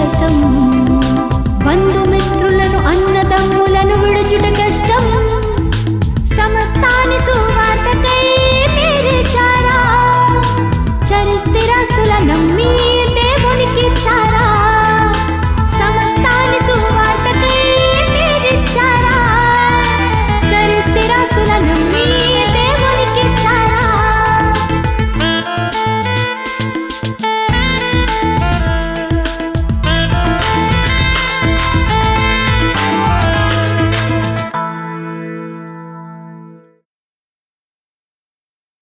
కష్టం బంధుమిత్రులను అన్నదమ్ములను విడుచుట